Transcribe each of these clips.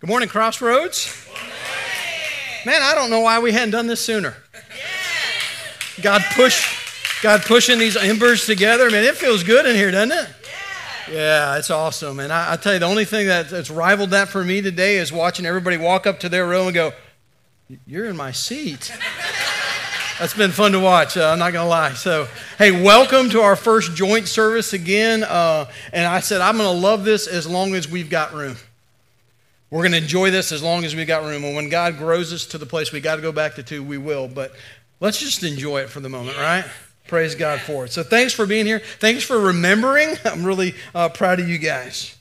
Good morning, Crossroads. Man, I don't know why we hadn't done this sooner. God push, God pushing these embers together. Man, it feels good in here, doesn't it? Yeah, it's awesome. And I, I tell you, the only thing that, that's rivaled that for me today is watching everybody walk up to their row and go, "You're in my seat." That's been fun to watch. Uh, I'm not going to lie. So, hey, welcome to our first joint service again. Uh, and I said, I'm going to love this as long as we've got room. We're going to enjoy this as long as we've got room. And when God grows us to the place we got to go back to two, we will. But let's just enjoy it for the moment, right? Praise God for it. So, thanks for being here. Thanks for remembering. I'm really uh, proud of you guys.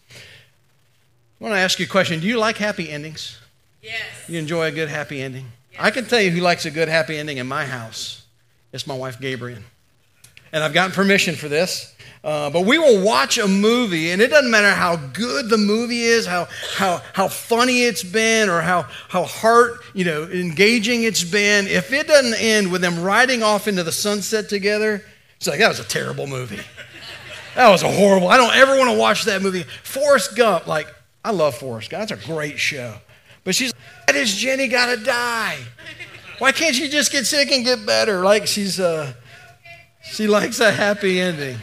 I want to ask you a question Do you like happy endings? Yes. You enjoy a good happy ending? I can tell you who likes a good happy ending in my house. It's my wife, Gabriel. And I've gotten permission for this. Uh, but we will watch a movie, and it doesn't matter how good the movie is, how, how, how funny it's been, or how, how heart, you know, engaging it's been. If it doesn't end with them riding off into the sunset together, it's like, that was a terrible movie. That was a horrible. I don't ever want to watch that movie. Forrest Gump, like, I love Forrest Gump. That's a great show. But she's why does Jenny gotta die? Why can't she just get sick and get better? Like she's uh she likes a happy ending.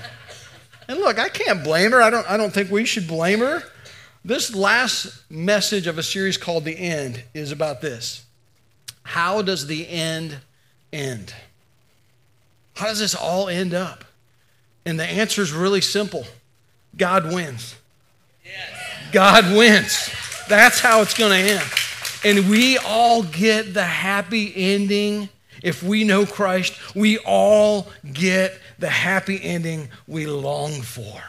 And look, I can't blame her. I don't I don't think we should blame her. This last message of a series called The End is about this. How does the end end? How does this all end up? And the answer is really simple. God wins. God wins. That's how it's going to end. And we all get the happy ending if we know Christ. We all get the happy ending we long for.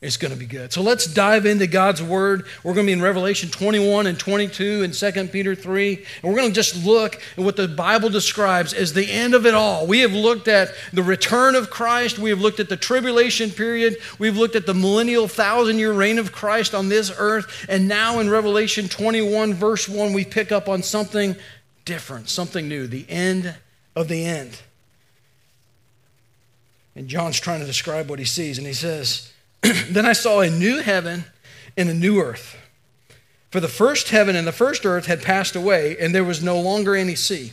It's going to be good. So let's dive into God's word. We're going to be in Revelation 21 and 22 and 2 Peter 3. And we're going to just look at what the Bible describes as the end of it all. We have looked at the return of Christ. We have looked at the tribulation period. We've looked at the millennial thousand year reign of Christ on this earth. And now in Revelation 21, verse 1, we pick up on something different, something new, the end of the end. And John's trying to describe what he sees. And he says, then I saw a new heaven and a new earth. For the first heaven and the first earth had passed away, and there was no longer any sea.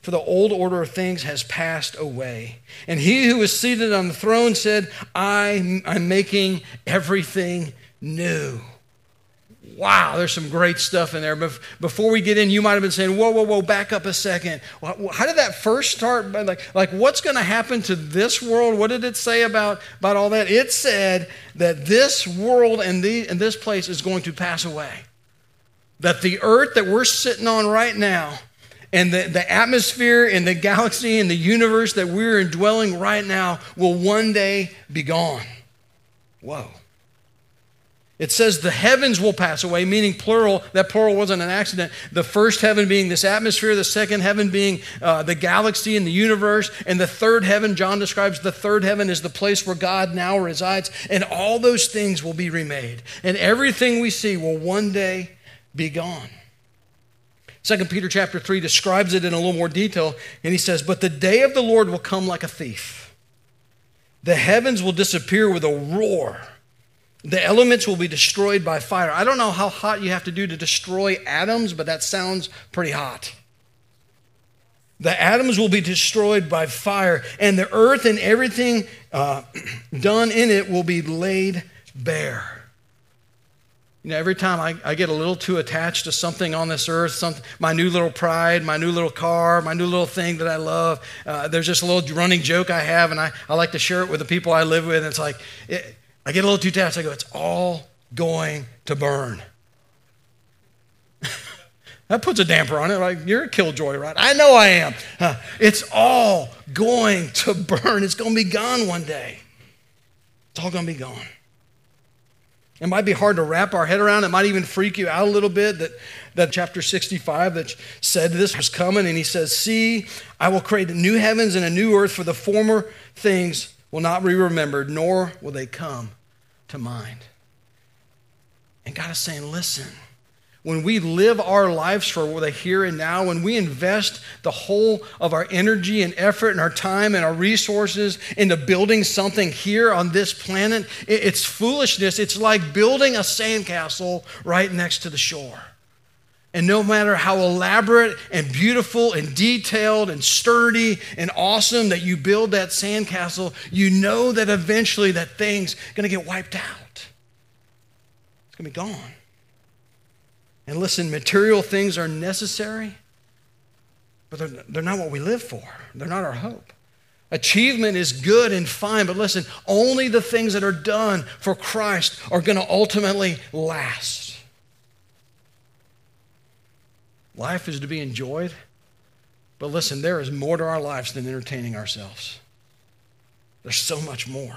for the old order of things has passed away. And he who is seated on the throne said, I, am making everything new. Wow, there's some great stuff in there. But before we get in, you might have been saying, whoa, whoa, whoa, back up a second. How did that first start? Like, like what's going to happen to this world? What did it say about, about all that? It said that this world and, the, and this place is going to pass away. That the earth that we're sitting on right now and the, the atmosphere and the galaxy and the universe that we're indwelling right now will one day be gone. Whoa. It says the heavens will pass away, meaning plural. That plural wasn't an accident. The first heaven being this atmosphere, the second heaven being uh, the galaxy and the universe, and the third heaven, John describes the third heaven as the place where God now resides. And all those things will be remade. And everything we see will one day be gone. Second Peter chapter 3 describes it in a little more detail, and he says, But the day of the Lord will come like a thief. The heavens will disappear with a roar the elements will be destroyed by fire. I don't know how hot you have to do to destroy atoms, but that sounds pretty hot. The atoms will be destroyed by fire, and the earth and everything uh, done in it will be laid bare. You know, every time I, I, get a little too attached to something on this earth, some, my new little pride, my new little car, my new little thing that I love, uh, there's just a little running joke I have, and I, I like to share it with the people I live with. And it's like, it, I get a little too attached. I go, it's all going to burn. that puts a damper on it. Like, you're a killjoy, right? I know I am. It's all going to burn. It's going to be gone one day. It's all going to be gone. It might be hard to wrap our head around. It might even freak you out a little bit that, that chapter 65 that said this was coming. And he says, See, I will create new heavens and a new earth, for the former things will not be remembered, nor will they come to mind. And God is saying, Listen when we live our lives for the here and now, when we invest the whole of our energy and effort and our time and our resources into building something here on this planet, it's foolishness. It's like building a sandcastle right next to the shore. And no matter how elaborate and beautiful and detailed and sturdy and awesome that you build that sandcastle, you know that eventually that thing's going to get wiped out. It's going to be gone. And listen, material things are necessary, but they're, they're not what we live for. They're not our hope. Achievement is good and fine, but listen, only the things that are done for Christ are going to ultimately last. Life is to be enjoyed, but listen, there is more to our lives than entertaining ourselves. There's so much more.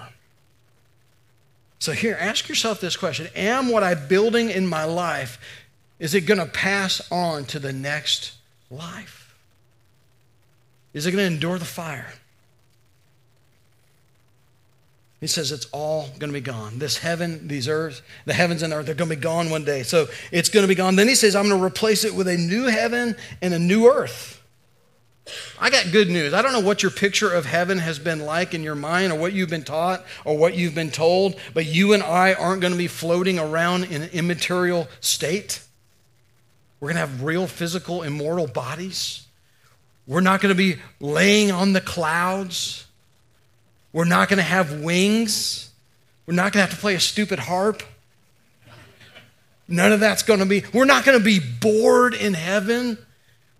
So, here, ask yourself this question Am what I'm building in my life is it going to pass on to the next life? Is it going to endure the fire? He says it's all going to be gone. This heaven, these earth, the heavens and earth, they're going to be gone one day. So it's going to be gone. Then he says, I'm going to replace it with a new heaven and a new earth. I got good news. I don't know what your picture of heaven has been like in your mind or what you've been taught or what you've been told, but you and I aren't going to be floating around in an immaterial state. We're going to have real physical, immortal bodies. We're not going to be laying on the clouds. We're not going to have wings. We're not going to have to play a stupid harp. None of that's going to be, we're not going to be bored in heaven.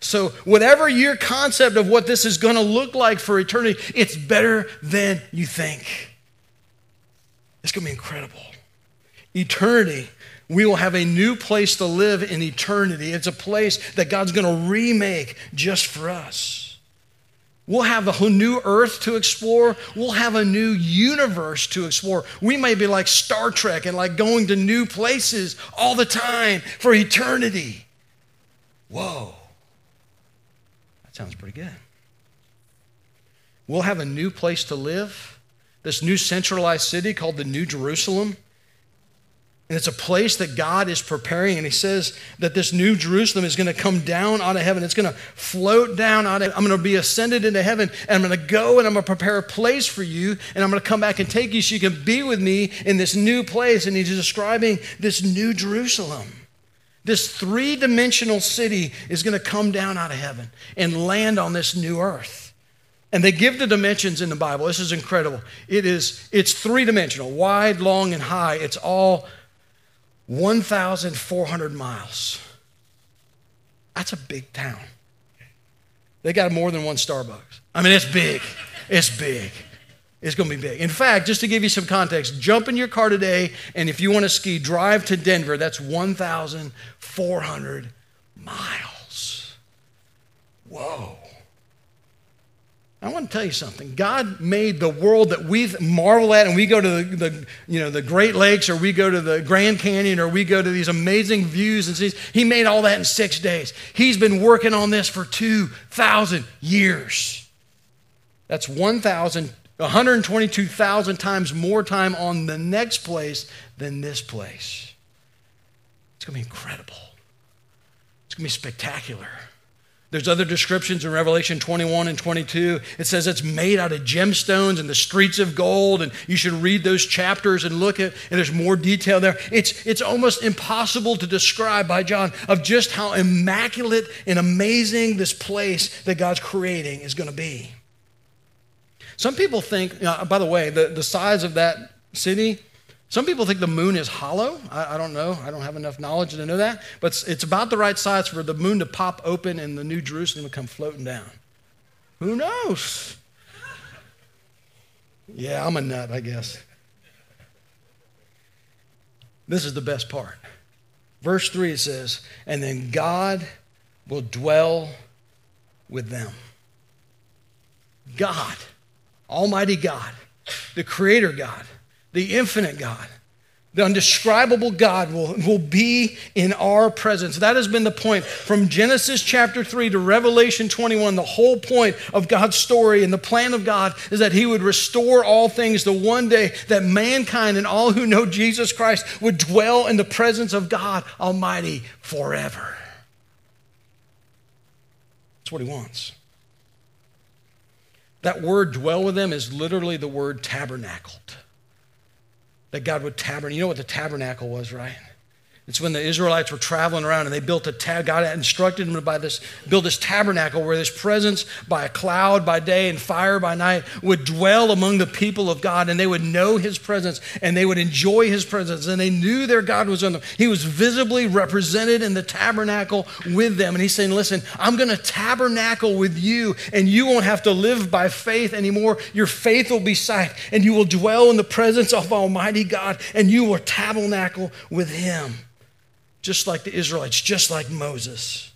So, whatever your concept of what this is going to look like for eternity, it's better than you think. It's going to be incredible. Eternity we will have a new place to live in eternity. It's a place that God's going to remake just for us. We'll have a new earth to explore. We'll have a new universe to explore. We may be like Star Trek and like going to new places all the time for eternity. Whoa. That sounds pretty good. We'll have a new place to live, this new centralized city called the New Jerusalem. And it's a place that God is preparing. And he says that this new Jerusalem is going to come down out of heaven. It's going to float down out of I'm going to be ascended into heaven. And I'm going to go and I'm going to prepare a place for you. And I'm going to come back and take you so you can be with me in this new place. And he's describing this new Jerusalem. This three dimensional city is going to come down out of heaven and land on this new earth. And they give the dimensions in the Bible. This is incredible. It is, it's three dimensional, wide, long, and high. It's all 1,400 miles. That's a big town. They got more than one Starbucks. I mean, it's big. It's big. It's going to be big. In fact, just to give you some context, jump in your car today, and if you want to ski, drive to Denver. That's 1,400 miles. Whoa. I want to tell you something. God made the world that we marvel at, and we go to the, the, you know, the Great Lakes, or we go to the Grand Canyon, or we go to these amazing views and seas. He made all that in six days. He's been working on this for 2,000 years. That's 1,000, 122,000 times more time on the next place than this place. It's going to be incredible. It's going to be spectacular. There's other descriptions in Revelation 21 and 22. It says it's made out of gemstones and the streets of gold, and you should read those chapters and look at, and there's more detail there. It's, it's almost impossible to describe by John of just how immaculate and amazing this place that God's creating is going to be. Some people think, you know, by the way, the, the size of that city some people think the moon is hollow. I, I, don't know. I don't have enough knowledge to know that. But it's, it's about the right size for the moon to pop open and the New Jerusalem to come floating down. Who knows? Yeah, I'm a nut, I guess. This is the best part. Verse 3 it says, And then God will dwell with them. God, Almighty God, the Creator God the infinite God, The undescribable God will, will be in our presence. That has been the point from Genesis chapter 3 to Revelation 21. The whole point of God's story and the plan of God is that He would restore all things to one day that mankind and all who know Jesus Christ would dwell in the presence of God Almighty forever. That's what He wants. That word dwell with them is literally the word tabernacled that God would tabernacle. You know what the tabernacle was, right? It's when the Israelites were traveling around and they built a tab. God instructed them to buy this, build this tabernacle where this presence by a cloud by day and fire by night would dwell among the people of God and they would know his presence and they would enjoy his presence and they knew their God was on them. He was visibly represented in the tabernacle with them. And he's saying, Listen, I'm going to tabernacle with you and you won't have to live by faith anymore. Your faith will be sight and you will dwell in the presence of Almighty God and you will tabernacle with him just like the Israelites, just like Moses.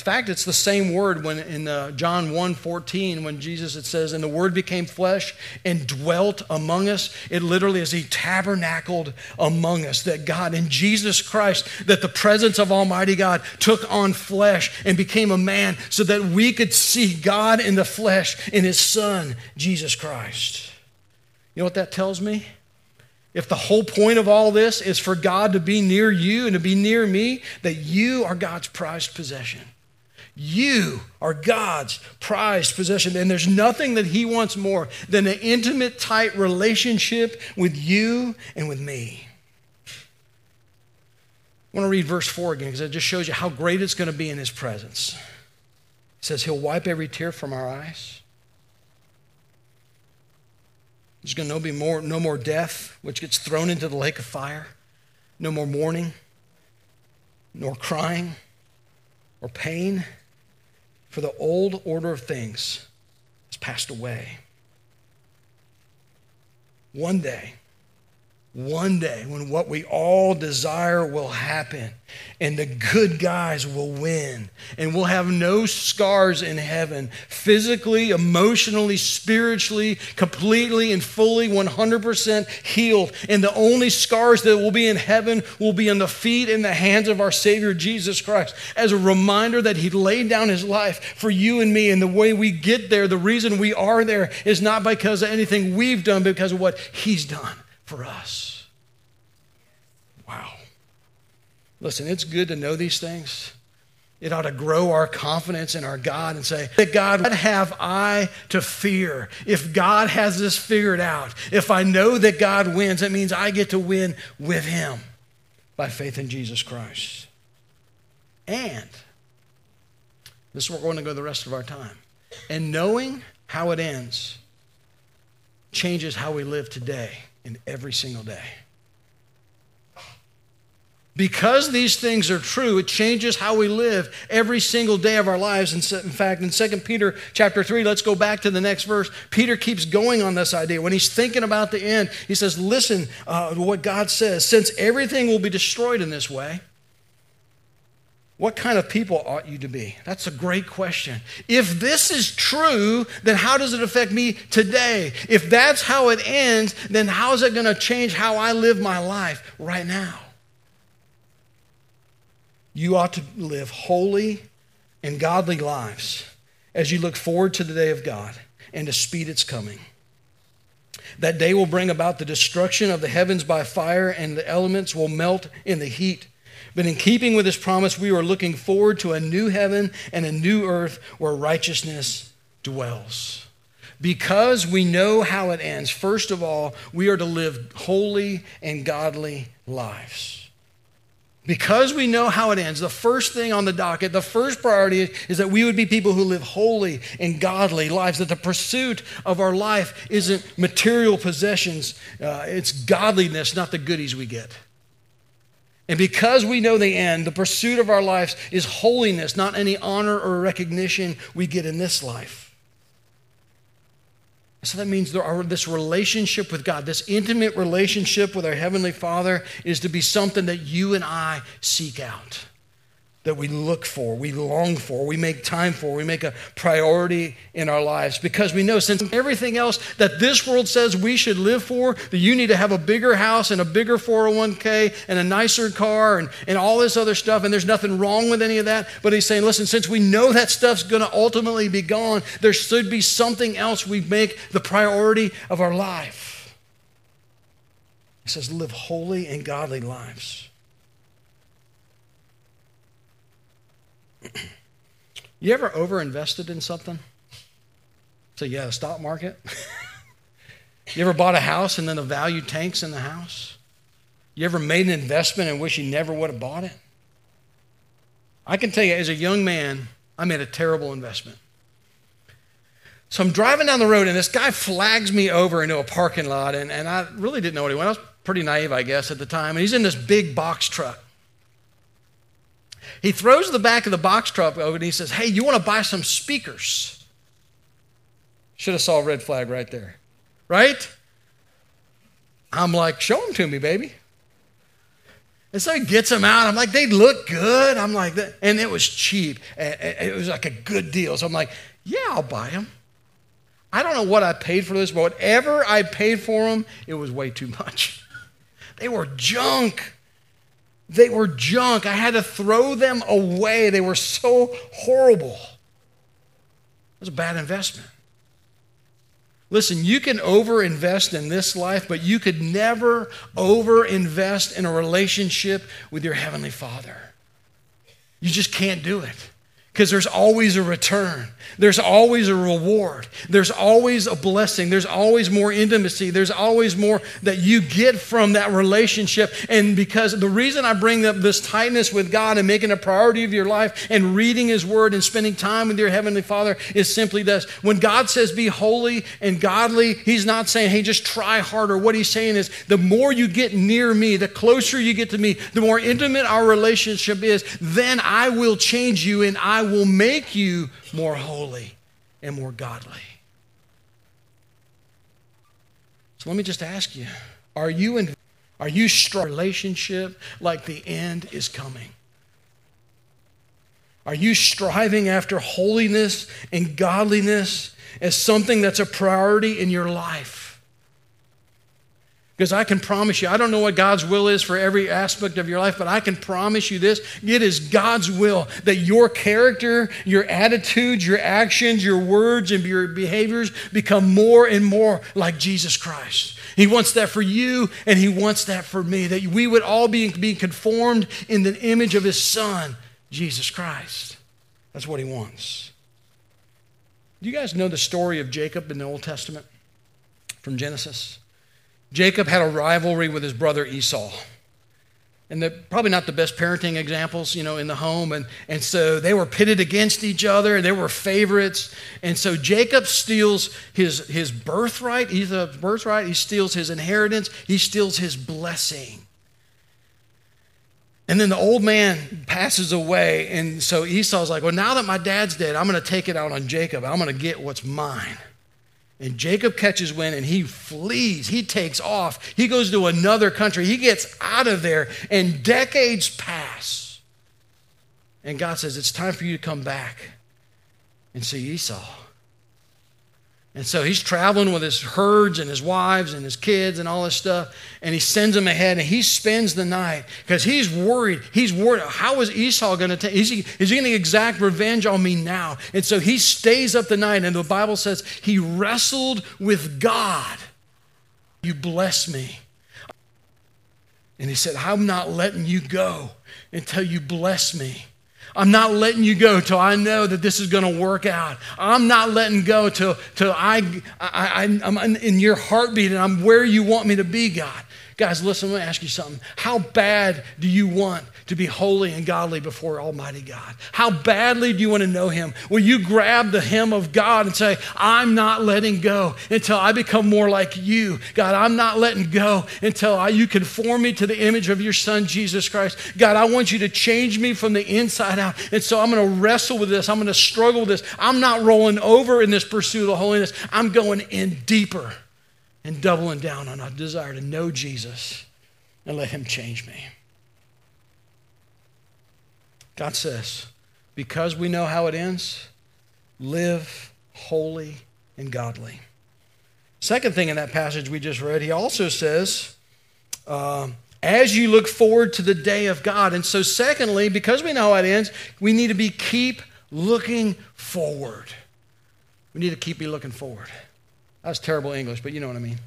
In fact, it's the same word when in uh, John 1 14, when Jesus it says, and the word became flesh and dwelt among us. It literally is he tabernacled among us. That God in Jesus Christ, that the presence of Almighty God took on flesh and became a man so that we could see God in the flesh in his son, Jesus Christ. You know what that tells me? If the whole point of all this is for God to be near you and to be near me, that you are God's prized possession. You are God's prized possession. And there's nothing that He wants more than an intimate, tight relationship with you and with me. I want to read verse 4 again because it just shows you how great it's going to be in His presence. It says, He'll wipe every tear from our eyes. There's going to be more, no more death, which gets thrown into the lake of fire. No more mourning, nor crying, or pain, for the old order of things has passed away. One day, one day when what we all desire will happen and the good guys will win and we'll have no scars in heaven physically emotionally spiritually completely and fully 100% healed. And the only scars that will be in heaven will be on the feet and the hands of our savior jesus christ. As a reminder that he laid down his life for you and me and the way we get there the reason we are there is not because of anything we've done but because of what he's done for us. Wow. Listen, it's good to know these things. It ought to grow our confidence in our God and say, God, what have I to fear? If God has this figured out, if I know that God wins, that means I get to win with Him by faith in Jesus Christ. And this is where we're going to go the rest of our time. And knowing how it ends changes how we live today and every single day. Because these things are true, it changes how we live every single day of our lives. And in fact, in 2 Peter chapter 3, let's go back to the next verse. Peter keeps going on this idea. When he's thinking about the end, he says, Listen uh, what God says. Since everything will be destroyed in this way, what kind of people ought you to be? That's a great question. If this is true, then how does it affect me today? If that's how it ends, then how is it going to change how I live my life right now? You ought to live holy and godly lives as you look forward to the day of God and to speed its coming. That day will bring about the destruction of the heavens by fire, and the elements will melt in the heat. But in keeping with his promise, we are looking forward to a new heaven and a new earth where righteousness dwells. Because we know how it ends, first of all, we are to live holy and godly lives. Because we know how it ends, the first thing on the docket, the first priority is that we would be people who live holy and godly lives, that the pursuit of our life isn't material possessions, uh, it's godliness, not the goodies we get. And because we know the end, the pursuit of our lives is holiness, not any honor or recognition we get in this life. So that means there are, this relationship with God, this intimate relationship with our Heavenly Father, is to be something that you and I seek out. That we look for, we long for, we make time for, we make a priority in our lives because we know since everything else that this world says we should live for, that you need to have a bigger house and a bigger 401k and a nicer car and, and all this other stuff, and there's nothing wrong with any of that. But he's saying, listen, since we know that stuff's going to ultimately be gone, there should be something else we make the priority of our life. He says, live holy and godly lives. You ever over invested in something? So, yeah, the stock market. you ever bought a house and then the value tanks in the house? You ever made an investment and wish you never would have bought it? I can tell you, as a young man, I made a terrible investment. So I'm driving down the road, and this guy flags me over into a parking lot, and, and I really didn't know what he wanted. I was pretty naive, I guess, at the time. And he's in this big box truck. He throws the back of the box truck over and he says, Hey, you want to buy some speakers? Should have saw a red flag right there. Right? I'm like, Show them to me, baby. And so he gets them out. I'm like, they look good. I'm like, and it was cheap. It was like a good deal. So I'm like, yeah, I'll buy them. I don't know what I paid for this, but whatever I paid for them, it was way too much. They were junk. They were junk. I had to throw them away. They were so horrible. It was a bad investment. Listen, you can overinvest in this life, but you could never overinvest in a relationship with your Heavenly Father. You just can't do it because there's always a return. There's always a reward. There's always a blessing. There's always more intimacy. There's always more that you get from that relationship. And because the reason I bring up this tightness with God and making a priority of your life and reading His Word and spending time with your Heavenly Father is simply this. When God says be holy and godly, He's not saying, hey, just try harder. What He's saying is the more you get near me, the closer you get to me, the more intimate our relationship is, then I will change you and I will make you more holy and more godly. So let me just ask you are you in are you strong relationship like the end is coming? Are you striving after holiness and godliness as something that's a priority in your life? Because I can promise you, I don't know what God's will is for every aspect of your life, but I can promise you this it is God's will that your character, your attitudes, your actions, your words, and your behaviors become more and more like Jesus Christ. He wants that for you, and He wants that for me, that we would all be, be conformed in the image of His Son, Jesus Christ. That's what He wants. Do you guys know the story of Jacob in the Old Testament from Genesis? Jacob had a rivalry with his brother Esau. And they're probably not the best parenting examples, you know, in the home. And, and so they were pitted against each other and they were favorites. And so Jacob steals his, his birthright. A birthright. He steals his inheritance. He steals his blessing. And then the old man passes away. And so Esau's like, well, now that my dad's dead, I'm going to take it out on Jacob. I'm going to get what's mine. And Jacob catches wind and he flees. He takes off. He goes to another country. He gets out of there, and decades pass. And God says, It's time for you to come back and see Esau. And so he's traveling with his herds and his wives and his kids and all this stuff. And he sends them ahead and he spends the night because he's worried. He's worried. How is Esau going to take? Is he, is he going to exact revenge on me now? And so he stays up the night. And the Bible says he wrestled with God. You bless me. And he said, I'm not letting you go until you bless me. I'm not letting you go till I know that this is going to work out. I'm not letting go till, till I, I, I, I'm in your heartbeat and I'm where you want me to be, God. Guys, listen, I'm going to ask you something. How bad do you want to be holy and godly before Almighty God? How badly do you want to know Him? Will you grab the hem of God and say, I'm not letting go until I become more like you? God, I'm not letting go until I, you conform me to the image of your Son, Jesus Christ. God, I want you to change me from the inside out. And so I'm going to wrestle with this. I'm going to struggle with this. I'm not rolling over in this pursuit of holiness, I'm going in deeper and doubling down on a desire to know Jesus and let Him change me. God says, because we know how it ends, live holy and godly. Second thing in that passage we just read, he also says, uh, as you look forward to the day of God. And so, secondly, because we know how it ends, we need to be keep looking forward. We need to keep be looking forward. That's terrible English, but you know what I mean.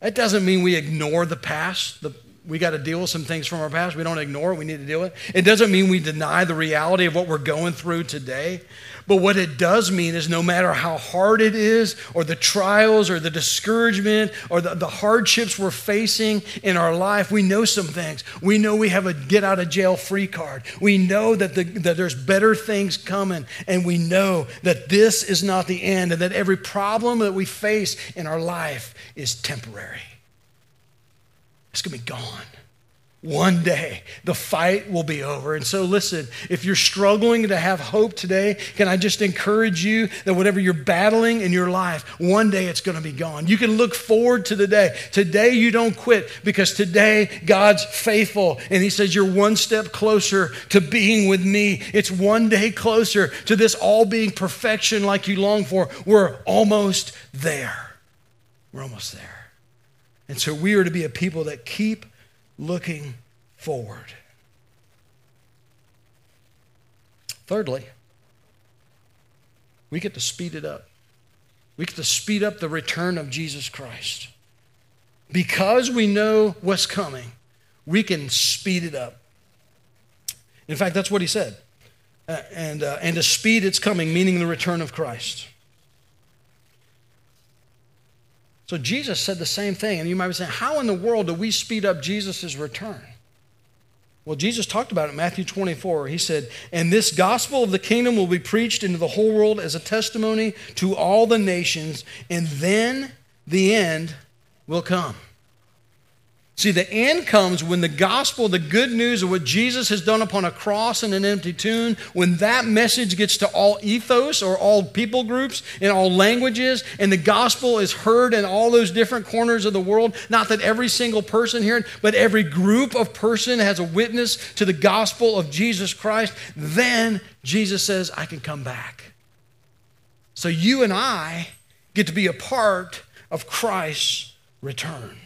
That doesn't mean we ignore the past. The, we got to deal with some things from our past. We don't ignore it. We need to deal with it. It doesn't mean we deny the reality of what we're going through today. But what it does mean is no matter how hard it is, or the trials, or the discouragement, or the, the hardships we're facing in our life, we know some things. We know we have a get out of jail free card. We know that, the, that there's better things coming. And we know that this is not the end, and that every problem that we face in our life is temporary. It's going to be gone. One day, the fight will be over. And so, listen, if you're struggling to have hope today, can I just encourage you that whatever you're battling in your life, one day it's going to be gone. You can look forward to the day. Today, you don't quit because today, God's faithful. And He says, You're one step closer to being with me. It's one day closer to this all being perfection like you long for. We're almost there. We're almost there. And so we are to be a people that keep looking forward. Thirdly, we get to speed it up. We get to speed up the return of Jesus Christ. Because we know what's coming, we can speed it up. In fact, that's what he said. Uh, and, uh, and to speed its coming, meaning the return of Christ. So Jesus said the same thing. And you might be saying, how in the world do we speed up Jesus' return? Well, Jesus talked about it in Matthew 24. He said, And this gospel of the kingdom will be preached into the whole world as a testimony to all the nations, and then the end will come. See, the end comes when the gospel, the good news of what Jesus has done upon a cross and an empty tomb, when that message gets to all ethos or all people groups in all languages, and the gospel is heard in all those different corners of the world. Not that every single person here, but every group of person has a witness to the gospel of Jesus Christ. Then Jesus says, I can come back. So you and I get to be a part of Christ's return.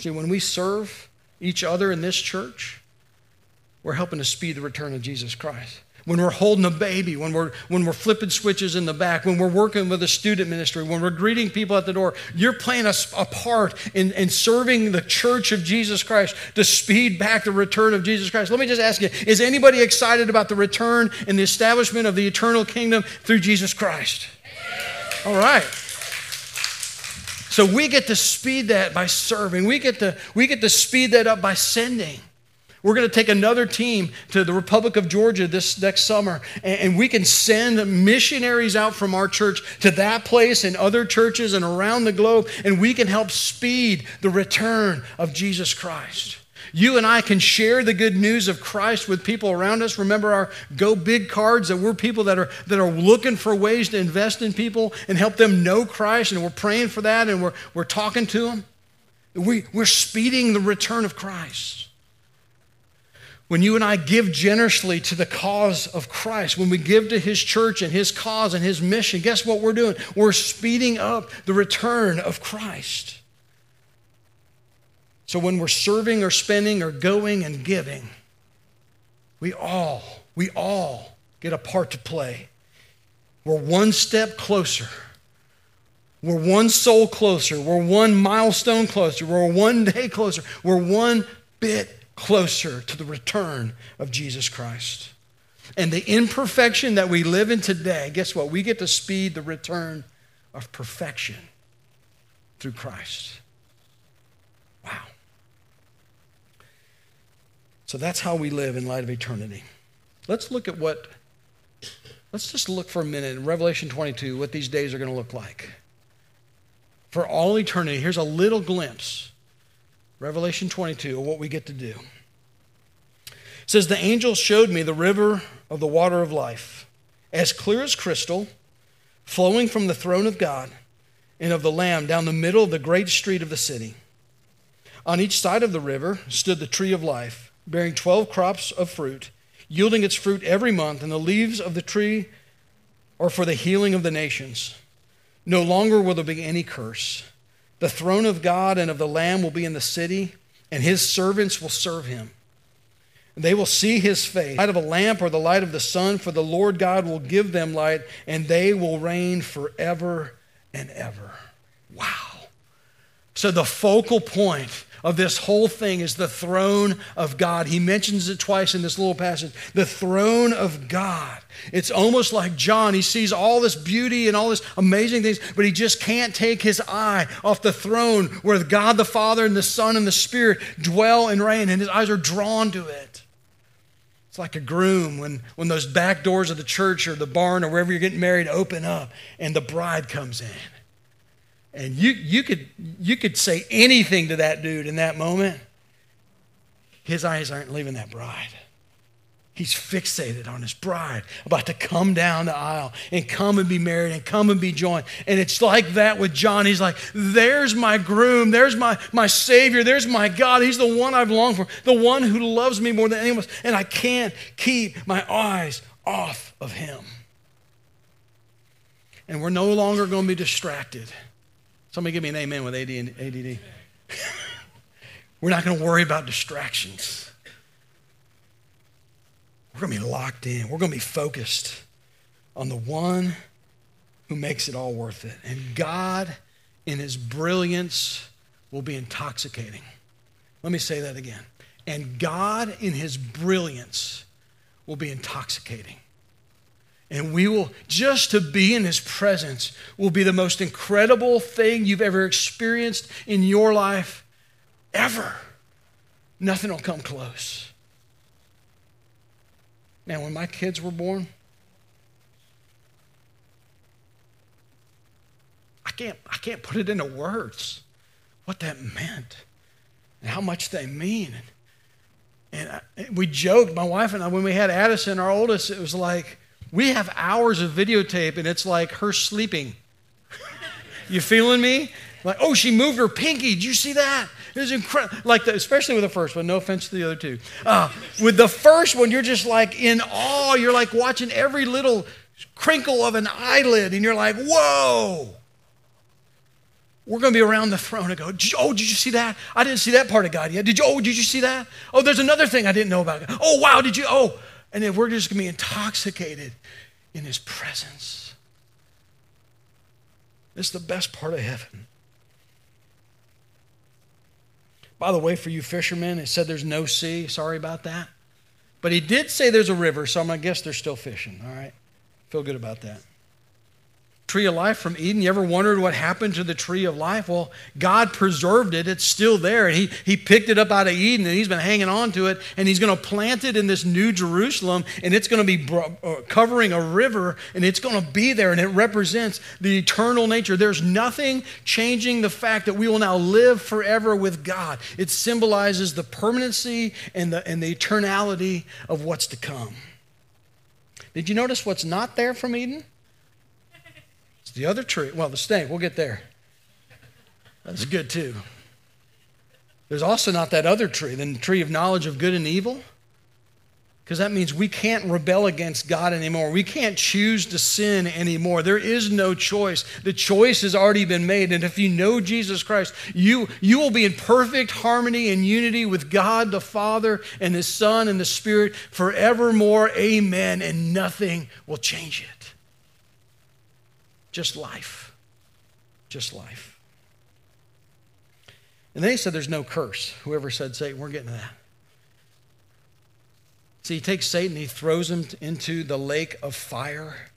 See, when we serve each other in this church, we're helping to speed the return of Jesus Christ. When we're holding a baby, when we're, when we're flipping switches in the back, when we're working with a student ministry, when we're greeting people at the door, you're playing a, a part in, in serving the church of Jesus Christ to speed back the return of Jesus Christ. Let me just ask you is anybody excited about the return and the establishment of the eternal kingdom through Jesus Christ? All right. So we get to speed that by serving. We get to, we get to speed that up by sending. We're going to take another team to the Republic of Georgia this next summer, and we can send missionaries out from our church to that place and other churches and around the globe, and we can help speed the return of Jesus Christ. You and I can share the good news of Christ with people around us. Remember our Go Big cards that we're people that are, that are looking for ways to invest in people and help them know Christ, and we're praying for that and we're, we're talking to them. We, we're speeding the return of Christ. When you and I give generously to the cause of Christ, when we give to His church and His cause and His mission, guess what we're doing? We're speeding up the return of Christ. So when we're serving or spending or going and giving, we all, we all get a part to play. We're one step closer. We're one soul closer. We're one milestone closer. We're one day closer. We're one bit closer to the return of Jesus Christ. And the imperfection that we live in today, guess what? We get to speed the return of perfection through Christ. So that's how we live in light of eternity. Let's look at what, let's just look for a minute in Revelation 22 what these days are going to look like. For all eternity, here's a little glimpse. Revelation 22 of what we get to do. It says, The angel showed me the river of the water of life, as clear as crystal, flowing from the throne of God and of the Lamb down the middle of the great street of the city. On each side of the river stood the tree of life, bearing 12 crops of fruit, yielding its fruit every month, and the leaves of the tree are for the healing of the nations. No longer will there be any curse. The throne of God and of the Lamb will be in the city, and his servants will serve him. And They will see his face, light of a lamp or the light of the sun, for the Lord God will give them light, and they will reign forever and ever. Wow. So, the focal point of this whole thing is the throne of God. He mentions it twice in this little passage the throne of God. It's almost like John. He sees all this beauty and all this amazing things, but he just can't take his eye off the throne where God the Father and the Son and the Spirit dwell and reign, and his eyes are drawn to it. It's like a groom when, when those back doors of the church or the barn or wherever you're getting married open up and the bride comes in. And you, you, could, you could say anything to that dude in that moment. His eyes aren't leaving that bride. He's fixated on his bride, about to come down the aisle and come and be married and come and be joined. And it's like that with John. He's like, there's my groom, there's my, my Savior, there's my God. He's the one I've longed for, the one who loves me more than anyone else. And I can't keep my eyes off of him. And we're no longer going to be distracted. Somebody give me an amen with ADD. We're not going to worry about distractions. We're going to be locked in. We're going to be focused on the one who makes it all worth it. And God, in his brilliance, will be intoxicating. Let me say that again. And God, in his brilliance, will be intoxicating. And we will, just to be in his presence, will be the most incredible thing you've ever experienced in your life, ever. Nothing will come close. Man, when my kids were born, I can't, I can't put it into words what that meant and how much they mean. And, I, we joked, my wife and I, when we had Addison, our oldest, it was like, we have hours of videotape and it's like her sleeping. you feeling me? Like, oh, she moved her pinky. Did you see that? It was incredible. Like, the, especially with the first one. No offense to the other two. Uh, with the first one, you're just like in awe. You're like watching every little crinkle of an eyelid, and you're like, whoa. We're going to be around the throne and go, oh, did you see that? I didn't see that part of God yet. Did you? Oh, did you see that? Oh, there's another thing I didn't know about. God. Oh, wow, did you? Oh, and then we're just going to be intoxicated in his presence. It's the best part of heaven. By the way, for you fishermen, it said there's no sea. Sorry about that. But he did say there's a river, so I'm going to guess they're still fishing. All right? Feel good about that tree of life from Eden. You ever wondered what happened to the tree of life? Well, God preserved it. It's still there. He, he picked it up out of Eden and he's been hanging on to it. And he's going to plant it in this new Jerusalem. And it's going to be uh, covering a river and it's going to be there. And it represents the eternal nature. There's nothing changing the fact that we will now live forever with God. It symbolizes the permanency and the, and the eternality of what's to come. Did you notice what's not there from Eden? The other tree, well, the snake, we'll get there. That's good too. There's also not that other tree, the tree of knowledge of good and evil. Because that means we can't rebel against God anymore. We can't choose to sin anymore. There is no choice. The choice has already been made. And if you know Jesus Christ, you, you will be in perfect harmony and unity with God the Father and His Son and the Spirit forevermore. Amen. And nothing will change it. Just life. Just life. And then he said there's no curse. Whoever said Satan, we're getting to that. See, he takes Satan, he throws him into the lake of fire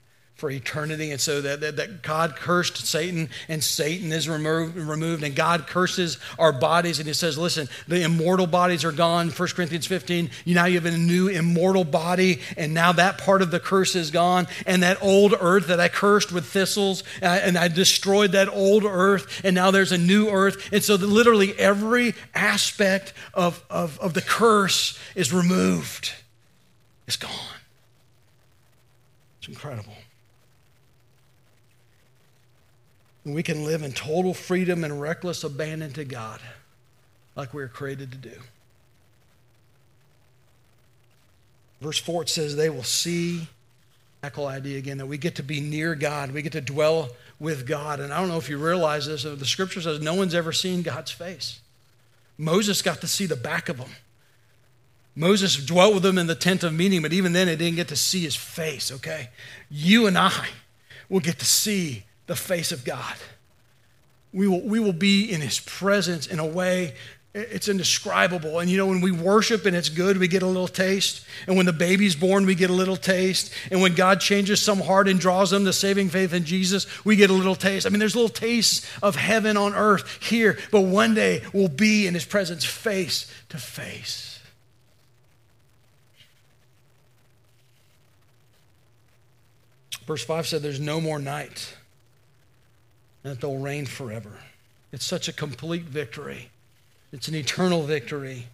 for eternity. And so that, that, that, God cursed Satan and Satan is removed, removed and God curses our bodies. And he says, listen, the immortal bodies are gone. 1 Corinthians 15, you now you have a new immortal body. And now that part of the curse is gone. And that old earth that I cursed with thistles uh, and I destroyed that old earth. And now there's a new earth. And so literally every aspect of, of, of the curse is removed. It's gone. It's incredible. We can live in total freedom and reckless abandon to God. like we are created to do. Verse 4 it says, They will see, echo idea again, that we get to be near God. We get to dwell with God. And I don't know if you realize this, the scripture says no one's ever seen God's face. Moses got to see the back of him. Moses dwelt with him in the tent of meeting, but even then, it didn't get to see his face, okay? You and I will get to see the face of God. We will, we will be in his presence in a way it's indescribable. And you know, when we worship and it's good, we get a little taste. And when the baby's born, we get a little taste. And when God changes some heart and draws them to saving faith in Jesus, we get a little taste. I mean, there's little tastes of heaven on earth here, but one day we'll be in his presence face to face. Verse 5 said, There's no more night, and that they'll reign forever. It's such a complete victory. It's an eternal victory.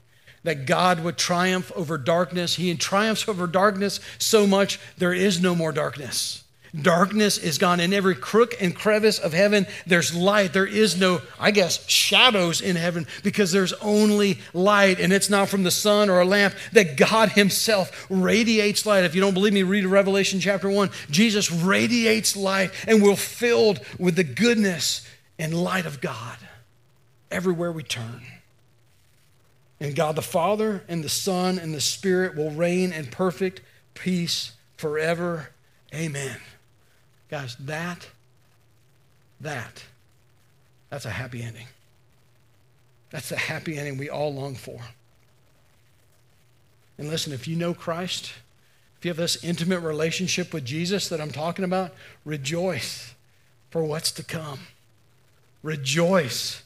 That God would triumph over darkness. He triumphs over darkness so much there is no more darkness. Darkness is gone. In every crook and crevice of heaven, there's light. There is no, I guess, shadows in heaven because there's only light. And it's not from the sun or a lamp that God Himself radiates light. If you don't believe me, read Revelation chapter 1. Jesus radiates light and we're filled with the goodness and light of God everywhere we turn. And God the Father and the Son and the Spirit will reign in perfect peace forever. Amen. Guys, that, that, that's a happy ending. That's the happy ending we all long for. And listen, if you know Christ, if you have this intimate relationship with Jesus that I'm talking about, rejoice for what's to come. Rejoice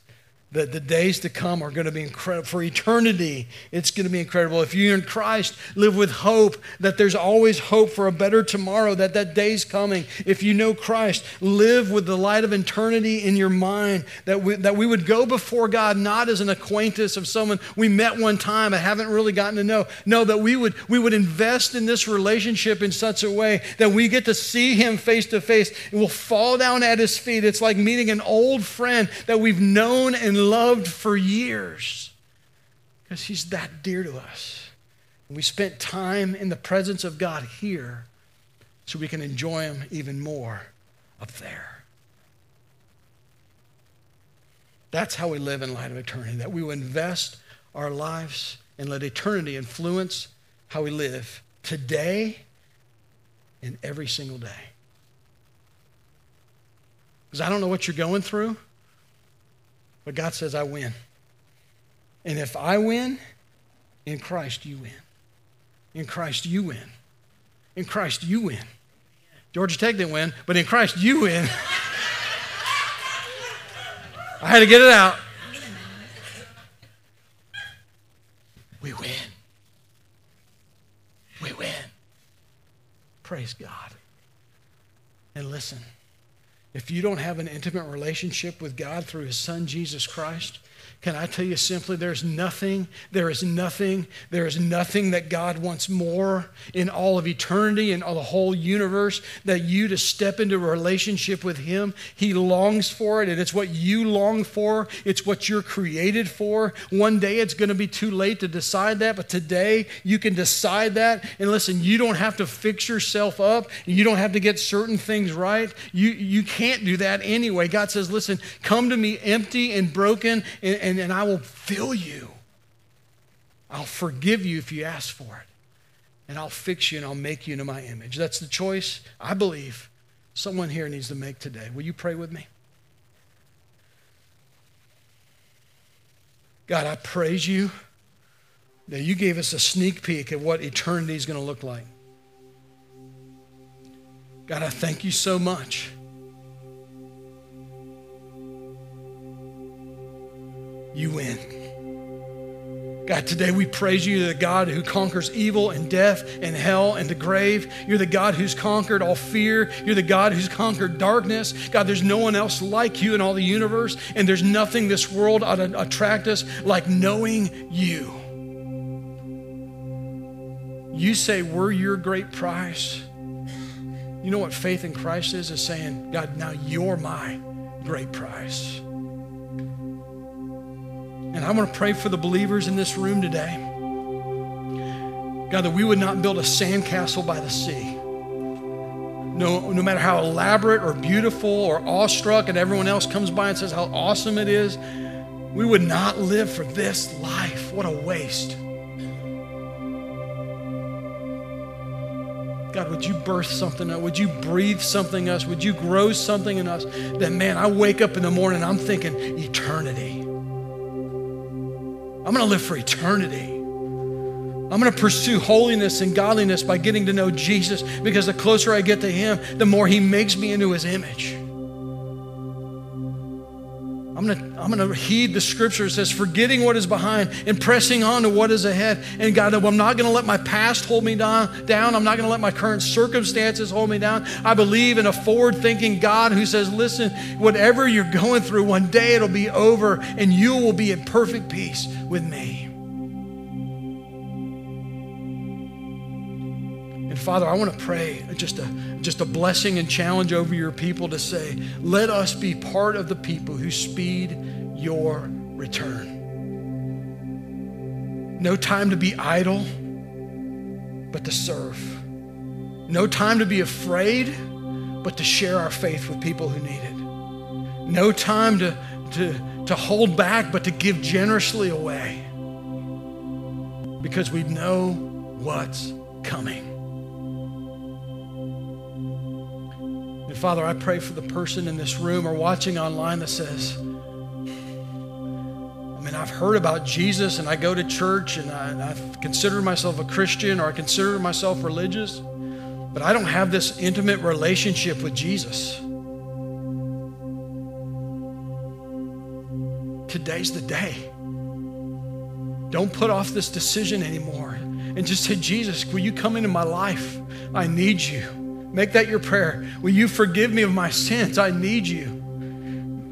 the, the days to come are going to be incredible. For eternity, it's going to be incredible. If you're in Christ, live with hope that there's always hope for a better tomorrow, that that day's coming. If you know Christ, live with the light of eternity in your mind, that we, that we would go before God not as an acquaintance of someone we met one time and haven't really gotten to know. No, that we would, we would invest in this relationship in such a way that we get to see Him face to face and we'll fall down at His feet. It's like meeting an old friend that we've known and loved for years because he's that dear to us. And we spent time in the presence of God here so we can enjoy him even more up there. That's how we live in light of eternity, that we will invest our lives and let eternity influence how we live today and every single day. Because I don't know what you're going through. But God says, I win. And if I win, in Christ you win. In Christ you win. In Christ you win. Georgia Tech didn't win, but in Christ you win. I had to get it out. We win. We win. Praise God. And listen. If you don't have an intimate relationship with God through His Son, Jesus Christ, can I tell you simply, there's nothing, there is nothing, there is nothing that God wants more in all of eternity and all the whole universe that you to step into a relationship with Him. He longs for it, and it's what you long for, it's what you're created for. One day it's going to be too late to decide that, but today you can decide that. And listen, you don't have to fix yourself up, you don't have to get certain things right. You, you can't do that anyway. God says, listen, come to me empty and broken and, and and, and I will fill you. I'll forgive you if you ask for it. And I'll fix you and I'll make you into my image. That's the choice I believe someone here needs to make today. Will you pray with me? God, I praise you that you gave us a sneak peek at what eternity is going to look like. God, I thank you so much you win. God, today we praise you, the God who conquers evil and death and hell and the grave. You're the God who's conquered all fear. You're the God who's conquered darkness. God, there's no one else like you in all the universe, and there's nothing this world ought to attract us like knowing you. You say we're your great prize. You know what faith in Christ is? Is saying, God, now you're my great prize. And I want to pray for the believers in this room today. God, that we would not build a sandcastle by the sea. No, no matter how elaborate or beautiful or awestruck, and everyone else comes by and says how awesome it is, we would not live for this life. What a waste. God, would you birth something? Would you breathe something in us? Would you grow something in us that, man, I wake up in the morning, I'm thinking eternity. I'm going to live for eternity. I'm going to pursue holiness and godliness by getting to know Jesus because the closer I get to Him, the more He makes me into His image. I'm gonna, I'm gonna heed the scripture. It says, forgetting what is behind and pressing on to what is ahead. And God, I'm not gonna let my past hold me down, down. I'm not gonna let my current circumstances hold me down. I believe in a forward thinking God who says, listen, whatever you're going through, one day it'll be over and you will be at perfect peace with me. Father, I want to pray just a, just a blessing and challenge over your people to say, let us be part of the people who speed your return. No time to be idle, but to serve. No time to be afraid, but to share our faith with people who need it. No time to, to, to hold back, but to give generously away because we know what's coming. Father, I pray for the person in this room or watching online that says, I mean, I've heard about Jesus and I go to church and I, I've considered myself a Christian or I consider myself religious, but I don't have this intimate relationship with Jesus. Today's the day. Don't put off this decision anymore and just say, Jesus, will you come into my life? I need you. Make that your prayer. Will you forgive me of my sins? I need you.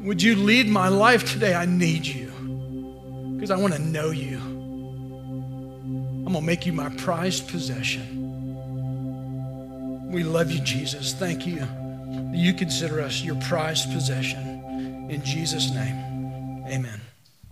Would you lead my life today? I need you because I want to know you. I'm going to make you my prized possession. We love you, Jesus. Thank you. You consider us your prized possession. In Jesus' name, amen.